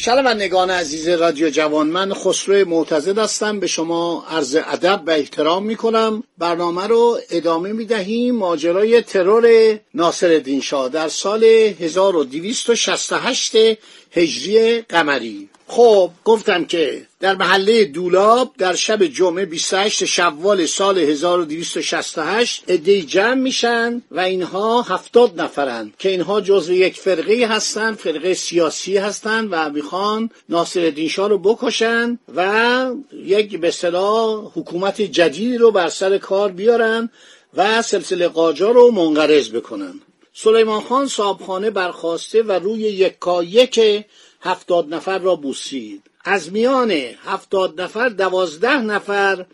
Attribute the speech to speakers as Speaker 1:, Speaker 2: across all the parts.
Speaker 1: شنوندگان عزیز رادیو جوان من خسرو معتزد هستم. به شما عرض ادب و احترام می کنم برنامه رو ادامه می دهیم ماجرای ترور ناصر شاه در سال 1268 هجری قمری. خب گفتم که در محله دولاب در شب جمعه 28 شوال سال 1268 ادهی جمع میشن و اینها هفتاد نفرند که اینها جزو یک فرقه هستند فرقه سیاسی هستند و می‌خوان ناصر شاه رو بکشن و یک به اصطلاح حکومت جدیدی رو بر سر کار بیارن و سلسله قاجار رو منقرض بکنن. سلیمان خان صابخانه برخواسته و روی یکایک هفتاد نفر را بوسید. از میان هفتاد نفر دوازده نفر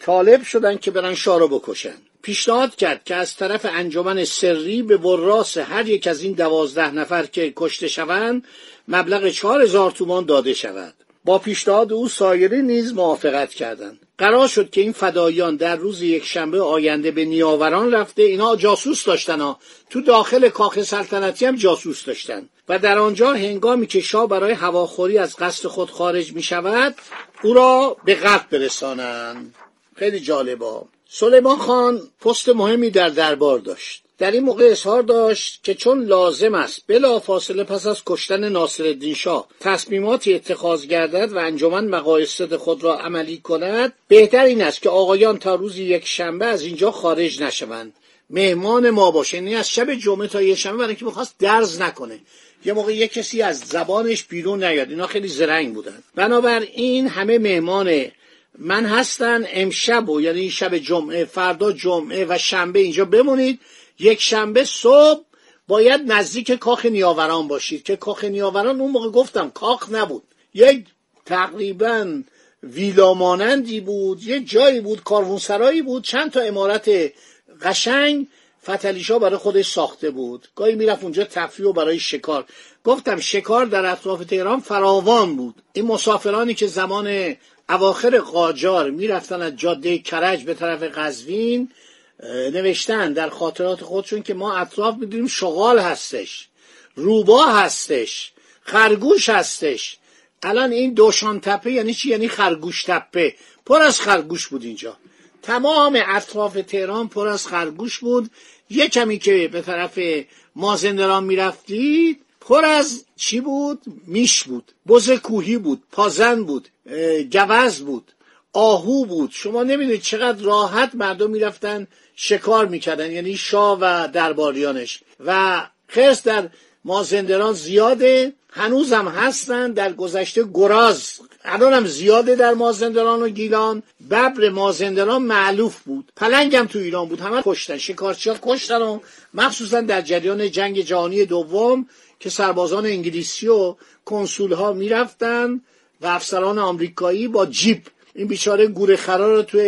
Speaker 1: طالب شدن که برن شاه بکشن. پیشنهاد کرد که از طرف انجمن سری به وراس هر یک از این دوازده نفر که کشته شوند مبلغ چهار هزار تومان داده شود. با پیشنهاد او سایری نیز موافقت کردند. قرار شد که این فدایان در روز یک شنبه آینده به نیاوران رفته. اینا جاسوس داشتن ها. تو داخل کاخ سلطنتی هم جاسوس داشتن. و در آنجا هنگامی که شاه برای هواخوری از قصد خود خارج می شود او را به قتل برسانند. خیلی جالبا سلیمان خان پست مهمی در دربار داشت. در این موقع اظهار داشت که چون لازم است بلا فاصله پس از کشتن ناصرالدین شاه تصمیماتی اتخاذ گردد و انجمن مقایصد خود را عملی کند بهتر این است که آقایان تا روز یک شنبه از اینجا خارج نشوند. مهمان ما باشه یعنی از شب جمعه تا یک شنبه برای اینکه می‌خواست درز نکنه. یه موقع یه کسی از زبانش بیرون نیاد. اینا خیلی زرنگ بودن. بنابراین همه مهمان من هستن امشب و یعنی شب جمعه فردا جمعه و شنبه اینجا بمونید. یک شنبه صبح باید نزدیک کاخ نیاوران باشید که کاخ نیاوران اون موقع گفتم کاخ نبود. یک تقریبا ویلا مانندی بود یه جایی بود کاروانسرایی بود چند تا امارت قشنگ. فتلیشا برای خودش ساخته بود. گاهی می‌رفت اونجا تفریح و برای شکار. گفتم شکار در اطراف تهران فراوان بود. این مسافرانی که زمان اواخر قاجار می‌رفتن از جاده کرج به طرف قزوین نوشتن در خاطرات خودشون که ما اطراف می‌دونیم شغال هستش روبا هستش خرگوش هستش. الان این دوشان تپه یعنی چی؟ یعنی خرگوش تپه پر از خرگوش بود اینجا. تمام اطراف تهران پر از خرگوش بود. یه کمی که به طرف مازندران می‌رفتید پر از چی بود؟ میش بود. بز کوهی بود پازن بود گوز بود آهو بود. شما نمی‌دونید چقدر راحت مردم می‌رفتن شکار می‌کردن یعنی شاه و درباریانش. و خرس در مازندران زیاده. هنوزم هستن در گذشته گراز. هم زیاده در مازندران و گیلان. ببر مازندران معلوف بود. پلنگم تو ایران بود. همه کشتن. شکارچی ها کشتن و مخصوصا در جریان جنگ جهانی دوم که سربازان انگلیسی و کنسول ها می‌رفتن و افسران آمریکایی با جیب. این بیچاره گوره خرا رو توی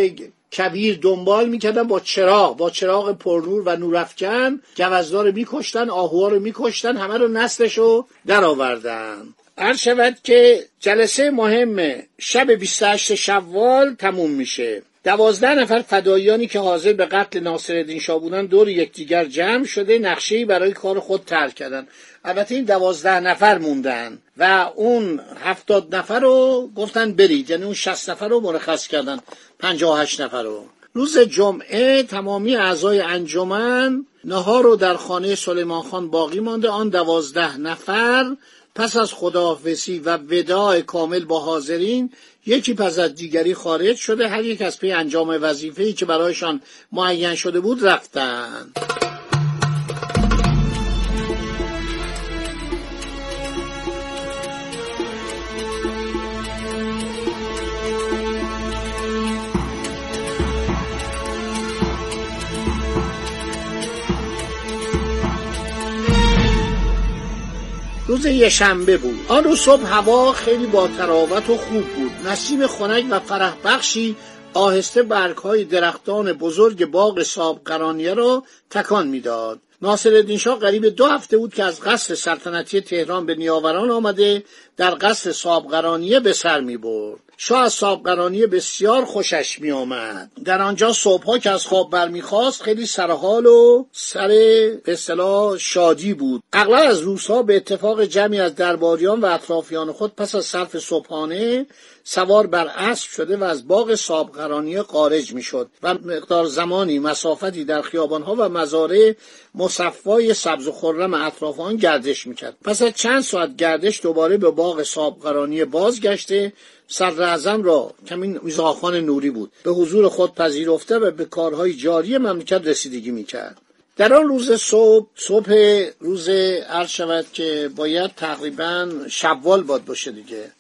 Speaker 1: کبیر دنبال می‌کردن با چراغ با چراغ پرنور و نورافکن گوزدار رو میکشتن آهوها رو میکشتن همه رو نسلش رو در آوردن هر شود که جلسه مهم شب 28 شوال تموم میشه. دوازده نفر فدایانی که حاضر به قتل ناصرالدین شاه بودن دور یکدیگر جمع شده نقشه برای کار خود ترک کردن. البته این دوازده نفر موندن و اون هفتاد نفر رو گفتن برید. یعنی اون شست نفر رو مرخص کردن. پنجاه هشت نفر رو. روز جمعه تمامی اعضای انجمن نهار رو در خانه سلیمان خان باقی مانده. آن دوازده نفر پس از خداحافظی و وداع کامل با حاضرین یکی پس از دیگری خارج شده هر یک از پی انجام وظیفه‌ای که برایشان معین شده بود رفتند روز یشنبه بود. آن روز صبح هوا خیلی با تراوت و خوب بود. نسیم خنک و فرح بخشی آهسته برگ های درختان بزرگ باغ صابقرانیه را تکان می‌داد. ناصرالدین شاه قریب دو هفته بود که از قصر سلطنتی تهران به نیاوران آمده در قصر صابقرانیه به سر می برد شاه از صابقرانیه بسیار خوشش می آمد در آنجا صبحها که از خواب برمیخواست خیلی سرحال و سر به اصطلاح شادی بود. اغلب از روزها به اتفاق جمعی از درباریان و اطرافیان خود پس از صرف صبحانه سوار بر اسب شده و از باغ صابقرانیه خارج می‌شد و مقدار زمانی مسافتی در خیابانها و مزارع مصفای سبز و خرم اطراف آن گردش می‌کرد. پس از چند ساعت گردش دوباره به باغ صابقرانیه بازگشته صدر را کمین میزاخان نوری بود. به حضور خود پذیرفته و به کارهای جاری مملکت رسیدگی می‌کرد. در آن روز صبح صبح روز عرض شود که باید تقریبا شوال باد باشه دیگه.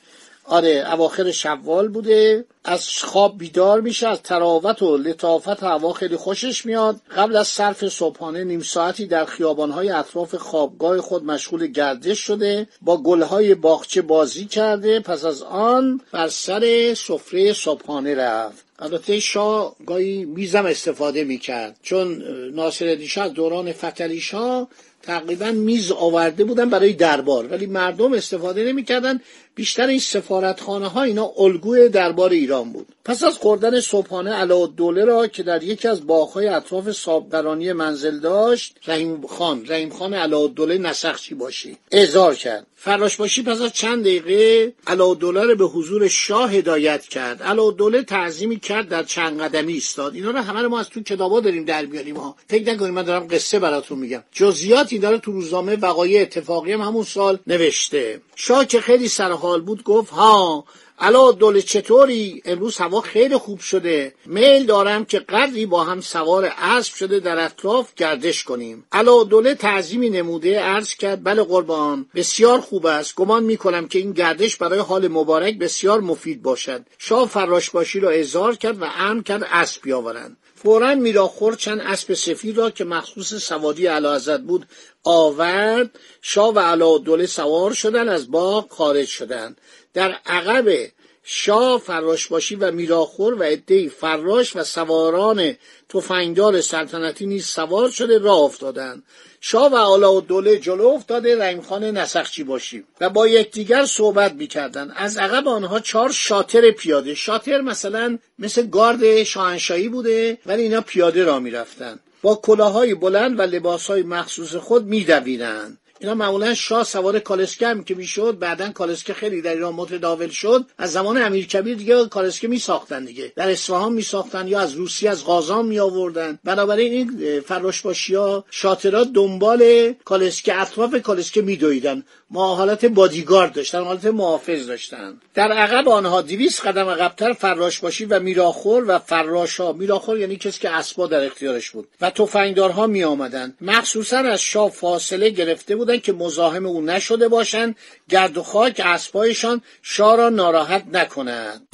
Speaker 1: آره اواخر شوال بوده. از خواب بیدار میشه از تراوت و لطافت هوا خیلی خوشش میاد. قبل از صرف صبحانه نیم ساعتی در خیابانهای اطراف خوابگاه خود مشغول گردش شده با گلهای باغچه بازی کرده. پس از آن بر سر سفره صبحانه رفت. البته شاه گاهی میزم استفاده می‌کرد. چون ناصر شاه دوران فتلی شاه تقریبا میز آورده بودن برای دربار. ولی مردم استفاده نمی‌کردن. بیشتر این سفارتخانه ها اینا الگوی دربار ایران بود. پس از خوردن صبحانه دوله را که در یکی از باغهای اطراف صابقرانی منزل داشت رحیم خان رحیم خان دوله نسخچی باشی. اعزار کرد. فراش باشی پس از چند دقیقه دوله را به حضور شاه هدایت کرد. دوله تعظیمی کرد در چند قدمی ایستاد. اینا رو همه ما از تو کتابا داریم در بیاریم ها. فکر نکنید من دارم قصه براتون میگم. جزئیاتی داره تو روزنامه وقایع اتفاقی هم همون سال نوشته. شاه که خیلی سرحال بود گفت ها الا دوله چطوری؟ امروز هوا خیلی خوب شده. میل دارم که قدری با هم سوار اسب شده در اطراف گردش کنیم. الا دوله تعظیمی نموده عرض کرد بله قربان بسیار خوب است. گمان می‌کنم که این گردش برای حال مبارک بسیار مفید باشد. شاه فراشباشی را اظهار کرد و امر کرد اسب بیاورند. فورا میراخور چند اسب سفید را که مخصوص سوادی علاحضرت بود آورد. شاه و علا سوار شدن از باغ خارج شدند. در عقب شاه فراشباشی و میراخور و عدهای فراش و سواران تفنگدار سلطنتی نیز سوار شده راه افتادند شاه و آلا و دوله جلو افتاده رحمخان نسخچی باشی. و با یکدیگر صحبت می‌کردند. از عقب آنها چهار شاتر پیاده. شاتر مثلا مثل گارد شاهنشاهی بوده ولی اینا پیاده را می‌رفتند. با کلاهای بلند و لباسهای مخصوص خود میدویدند. اینا معمولا شاه سوار کالسکه هم که می‌شد بعدا کالسکه خیلی در ایران متداول شد. از زمان امیر کبیر دیگه کالسکه می ساختن دیگه. در اصفهان می ساختن یا از روسیه از قازان می آوردن بنابراین این فراشباشی ها شاطرات دنبال کالسکه اطراف کالسکه می دویدن ما حالت بادیگارد داشتن حالت محافظ داشتن. در عقب آنها دویست قدم عقبتر فراشباشی و میراخور و فراشا میراخور یعنی کسی که اسبا در اختیارش بود. و تفنگدارها می آمدن مخصوصا از شاه فاصله گرفته بودن که مزاحم او نشده باشند گرد و خاک اسبایشان شاه را ناراحت نکنند.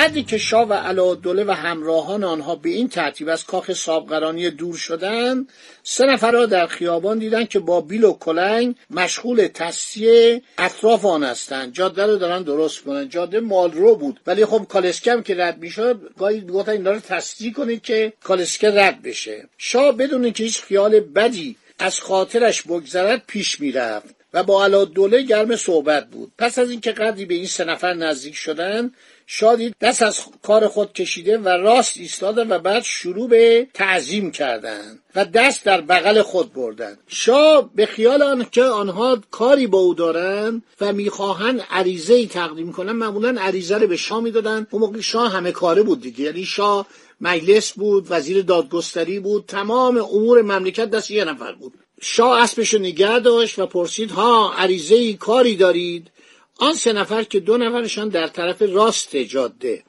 Speaker 1: قدری که شاه و علادوله و همراهان آنها به این ترتیب از کاخ صابقرانی دور شدند سه نفر را در خیابان دیدند که با بیل و کلنگ مشغول تصیه اطراف آن هستند. جاده رو دارن درست کنن جاده مالرو بود. ولی خب کالسکم که رد می‌شد گاهی گفتن این رو تصدیح کنید که کالسکه رد بشه. شاه بدون که هیچ خیال بدی از خاطرش بگذرد پیش می‌رفت. و با علادوله گرم صحبت بود. پس از اینکه قدری به این سه نفر نزدیک شدند شادی دست از کار خود کشیده و راست ایستادن و بعد شروع به تعظیم کردند و دست در بغل خود بردند شاه به خیال آن که آنها کاری با او دارند و می‌خواهند عریضه ای تقدیم کنند معمولا عریضه رو به شاه می‌دادن. اون موقع شاه همه کاره بود دیگه. یعنی شاه مجلس بود وزیر دادگستری بود تمام امور مملکت دست یه نفر بود. شاه اسبش نگه داشت و پرسید ها عریضه ای کاری دارید؟ آن سه نفر که دو نفرشان در طرف راست جاده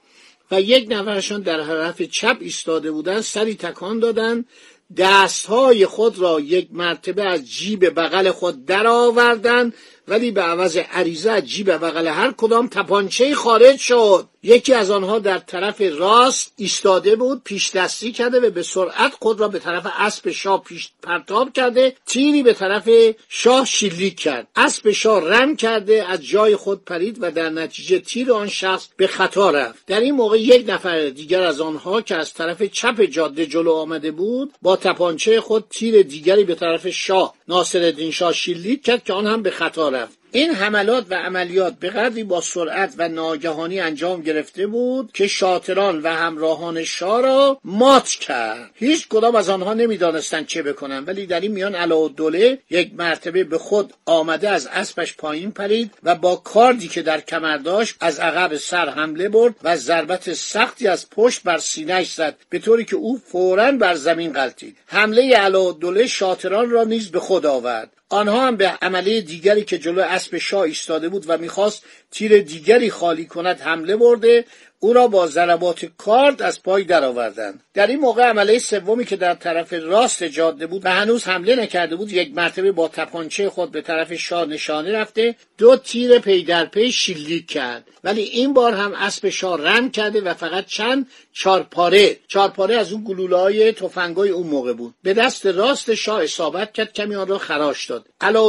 Speaker 1: و یک نفرشان در طرف چپ ایستاده بودند سری تکان دادند. دستهای خود را یک مرتبه از جیب بغل خود درآوردند ولی به عوض عریضه از جیب بغل هر کدام تپانچه خارج شد. یکی از آنها در طرف راست ایستاده بود پیش دستی کرده و به سرعت خود را به طرف اسب شاه پیش پرتاب کرده تیری به طرف شاه شلیک کرد. اسب شاه رم کرده از جای خود پرید و در نتیجه تیر آن شخص به خطا رفت. در این موقع یک نفر دیگر از آنها که از طرف چپ جاده جلو آمده بود با تپانچه خود تیر دیگری به طرف شاه ناصرالدین شاه شلیک کرد که آن هم به خطا رفت. این حملات و عملیات به قدری با سرعت و ناگهانی انجام گرفته بود که شاطران و همراهان شاه را مات کرد. هیچ کدام از آنها نمی‌دانستند چه بکنند ولی در این میان علاءالدوله یک مرتبه به خود آمده از اسبش پایین پرید و با کاردی که در کمر داشت از عقب سر حمله برد و ضربت سختی از پشت بر سینهش زد به طوری که او فورا بر زمین غلطید حمله علاءالدوله شاطران را نیز به خود آورد. آنها هم به عمله دیگری که جلو اسب شاه ایستاده بود و می‌خواست تیر دیگری خالی کند حمله برده او را با ضربات کارد از پای درآوردند. در این موقع عمله سومی که در طرف راست جاده بود و هنوز حمله نکرده بود یک مرتبه با تپانچه خود به طرف شاه نشانه رفته دو تیر پی در پی شلیک کرد. ولی این بار هم اسب شاه رم کرده و فقط چند چارپاره. چارپاره از اون گلوله های تفنگای اون موقع بود. به دست راست شاه اصابت کرد کمی آن را خراش داد.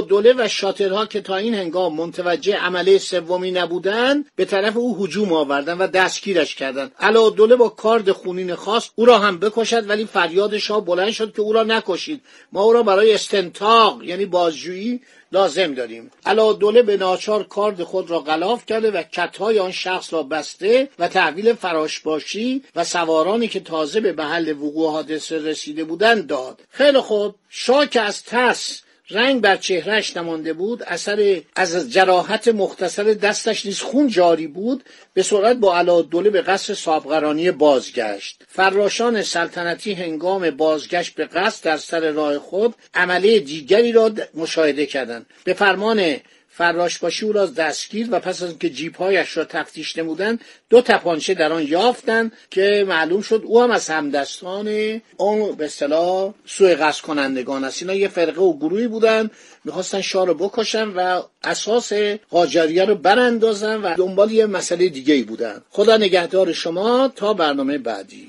Speaker 1: دوله و شاطرها که تا این هنگام متوجه عمله سومی نبودند به طرف او هجوم آوردند و دستگیرش کردند دوله با کارد خونین خاص او را هم بکشد ولی فریاد شاه بلند شد که او را نکشید. ما او را برای استنتاق یعنی بازجویی لازم داریم. دوله به ناچار کارد خود را غلاف کرده و کتهای آن شخص را بسته و تحویل فراشباشی و سوارانی که تازه به محل وقوع حادثه رسیده بودند داد. خیلی خوب. شاه که از ترس رنگ بر چهرهش نمانده بود اثر از جراحت مختصر دستش نیز خون جاری بود به سرعت با دوله به قصر صابقرانی بازگشت. فراشان سلطنتی هنگام بازگشت به قصد در سر راه خود عمله دیگری را مشاهده کردند. به فرمان فراشباشی او را دستگیر و پس از اینکه جیبهایش را تفتیش نمودند دو تپانچه در آن یافتند که معلوم شد او هم از همدستان اون به اصطلاح سوء قصد کنندگان است. اینا یه فرقه و گروهی بودند می‌خواستن شاه رو بکشن و اساس قاجریه رو براندازن و دنبال یه مسئله دیگه ای بودن خدا نگهدار شما تا برنامه بعدی.